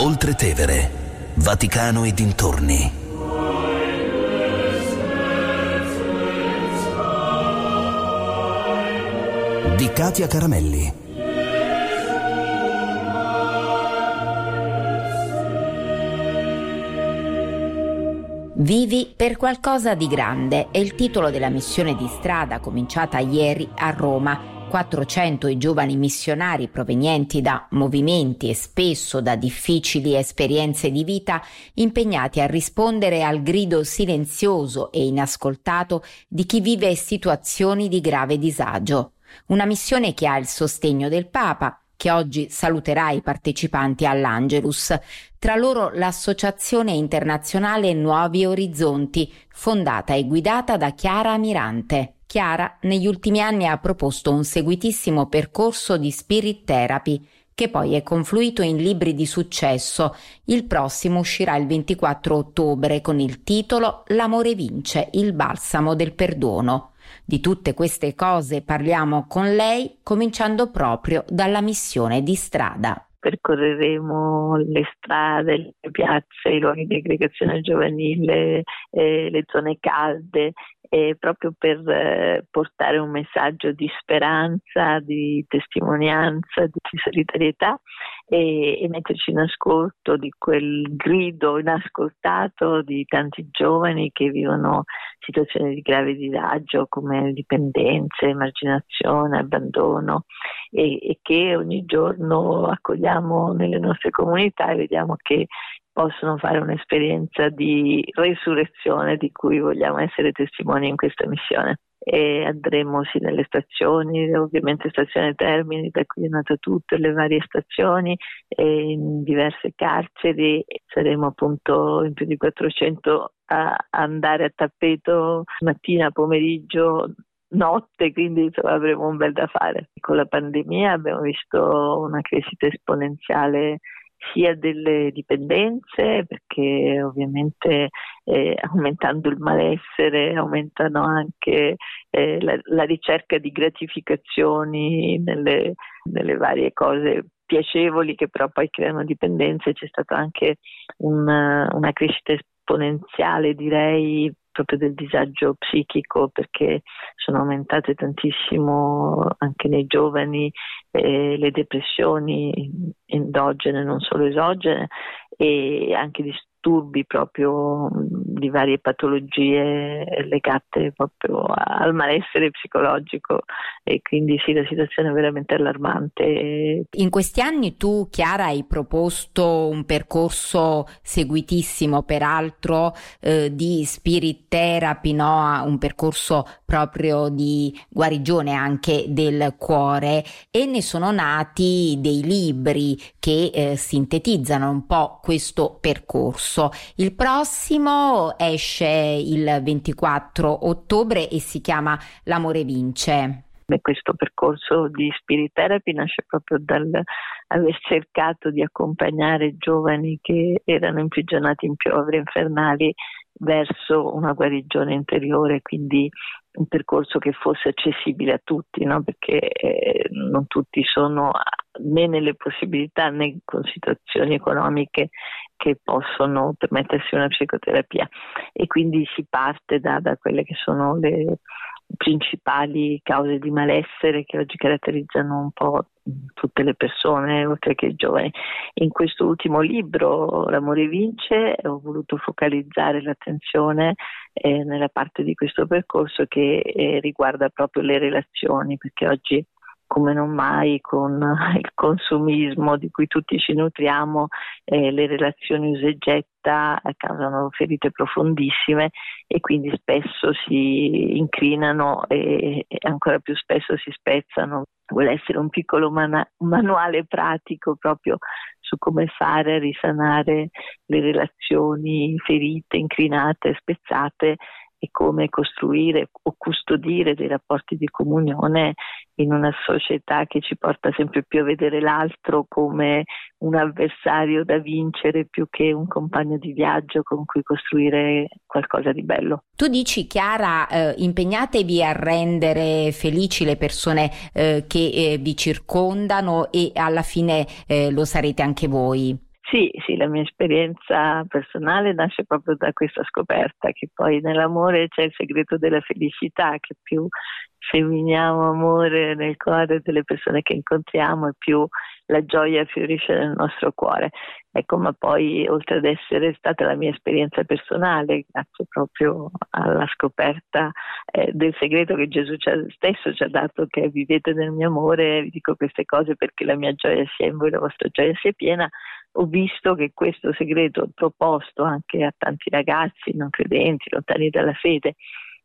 Oltre Tevere, Vaticano e dintorni. Di Katia Caramelli. Vivi per qualcosa di grande è il titolo della missione di strada cominciata ieri a Roma 400 i giovani missionari provenienti da movimenti e spesso da difficili esperienze di vita impegnati a rispondere al grido silenzioso e inascoltato di chi vive situazioni di grave disagio. Una missione che ha il sostegno del Papa, che oggi saluterà i partecipanti all'Angelus. Tra loro l'Associazione internazionale Nuovi Orizzonti, fondata e guidata da Chiara Mirante. Chiara negli ultimi anni ha proposto un seguitissimo percorso di spirit therapy che poi è confluito in libri di successo. Il prossimo uscirà il 24 ottobre con il titolo L'amore vince, il balsamo del perdono. Di tutte queste cose parliamo con lei, cominciando proprio dalla missione di strada percorreremo le strade, le piazze, i luoghi di aggregazione giovanile, eh, le zone calde, eh, proprio per eh, portare un messaggio di speranza, di testimonianza, di solidarietà e, e, metterci in ascolto di quel grido inascoltato di tanti giovani che vivono situazioni di grave disagio come dipendenze, emarginazione, abbandono e, e che ogni giorno accogliamo nelle nostre comunità e vediamo che possono fare un'esperienza di risurrezione di cui vogliamo essere testimoni in questa missione. E andremo sì nelle stazioni, ovviamente stazione Termini, da cui è nata tutte le varie stazioni, in diverse carceri, saremo appunto in più di 400 a andare a tappeto mattina, pomeriggio, notte, quindi avremo un bel da fare. Con la pandemia abbiamo visto una crescita esponenziale sia delle dipendenze, perché ovviamente eh, aumentando il malessere aumentano anche eh, la, la, ricerca di gratificazioni nelle, nelle, varie cose piacevoli che però poi creano dipendenze, c'è stata anche una, una crescita esponenziale direi proprio del disagio psichico perché sono aumentate tantissimo anche nei giovani eh, le depressioni endogene, non solo esogene e anche disturbi proprio di varie patologie legate proprio al malessere psicologico e quindi sì la situazione è veramente allarmante. In questi anni tu Chiara hai proposto un percorso seguitissimo peraltro eh, di spirit therapy, no? un percorso proprio di guarigione anche del cuore e ne sono nati dei libri che eh, sintetizzano un po' questo percorso. Il prossimo esce il 24 ottobre e si chiama L'amore vince. Questo percorso di spirit therapy nasce proprio dal aver cercato di accompagnare giovani che erano imprigionati in piovre infernali verso una guarigione interiore, quindi un percorso che fosse accessibile a tutti, no? perché eh, non tutti sono né nelle possibilità né con situazioni economiche che possono permettersi una psicoterapia e quindi si parte da, da quelle che sono le principali cause di malessere che oggi caratterizzano un po' tutte le persone, oltre che i giovani. In questo ultimo libro, L'amore vince, ho voluto focalizzare l'attenzione eh, nella parte di questo percorso che eh, riguarda proprio le relazioni, perché oggi come non mai con il consumismo di cui tutti ci nutriamo, eh, le relazioni usa e getta causano ferite profondissime e quindi spesso si incrinano e, e ancora più spesso si spezzano. Vuole essere un piccolo man- manuale pratico proprio su come fare a risanare le relazioni ferite, incrinate, spezzate e come costruire o custodire dei rapporti di comunione in una società che ci porta sempre più a vedere l'altro come un avversario da vincere più che un compagno di viaggio con cui costruire qualcosa di bello. Tu dici Chiara, eh, impegnatevi a rendere felici le persone eh, che eh, vi circondano e alla fine eh, lo sarete anche voi. Sì, sì, la mia esperienza personale nasce proprio da questa scoperta che poi nell'amore c'è il segreto della felicità, che più seminiamo amore nel cuore delle persone che incontriamo e più la gioia fiorisce nel nostro cuore. Ecco, ma poi oltre ad essere stata la mia esperienza personale, grazie proprio alla scoperta eh, del segreto che Gesù ci ha, stesso ci ha dato, che vivete nel mio amore, vi dico queste cose perché la mia gioia sia in voi, la vostra gioia sia piena, ho visto che questo segreto proposto anche a tanti ragazzi non credenti, lontani dalla fede,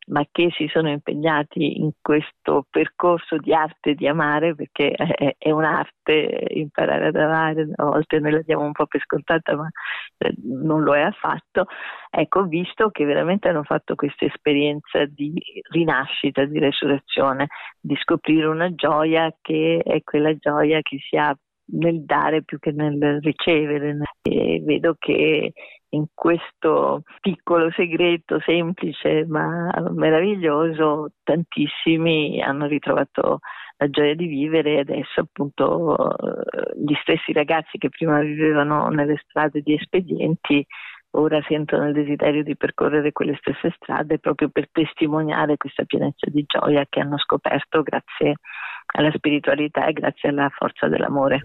ma che si sono impegnati in questo percorso di arte di amare, perché è, un'arte imparare ad amare, a volte noi la diamo un po' per scontata, ma eh, non lo è affatto. Ecco, visto che veramente hanno fatto questa esperienza di rinascita, di resurrezione, di scoprire una gioia che è quella gioia che si ha nel dare più che nel ricevere. E vedo che in questo piccolo segreto semplice ma meraviglioso tantissimi hanno ritrovato la gioia di vivere e adesso appunto gli stessi ragazzi che prima vivevano nelle strade di espedienti ora sentono il desiderio di percorrere quelle stesse strade proprio per testimoniare questa pienezza di gioia che hanno scoperto grazie alla spiritualità e grazie alla forza dell'amore.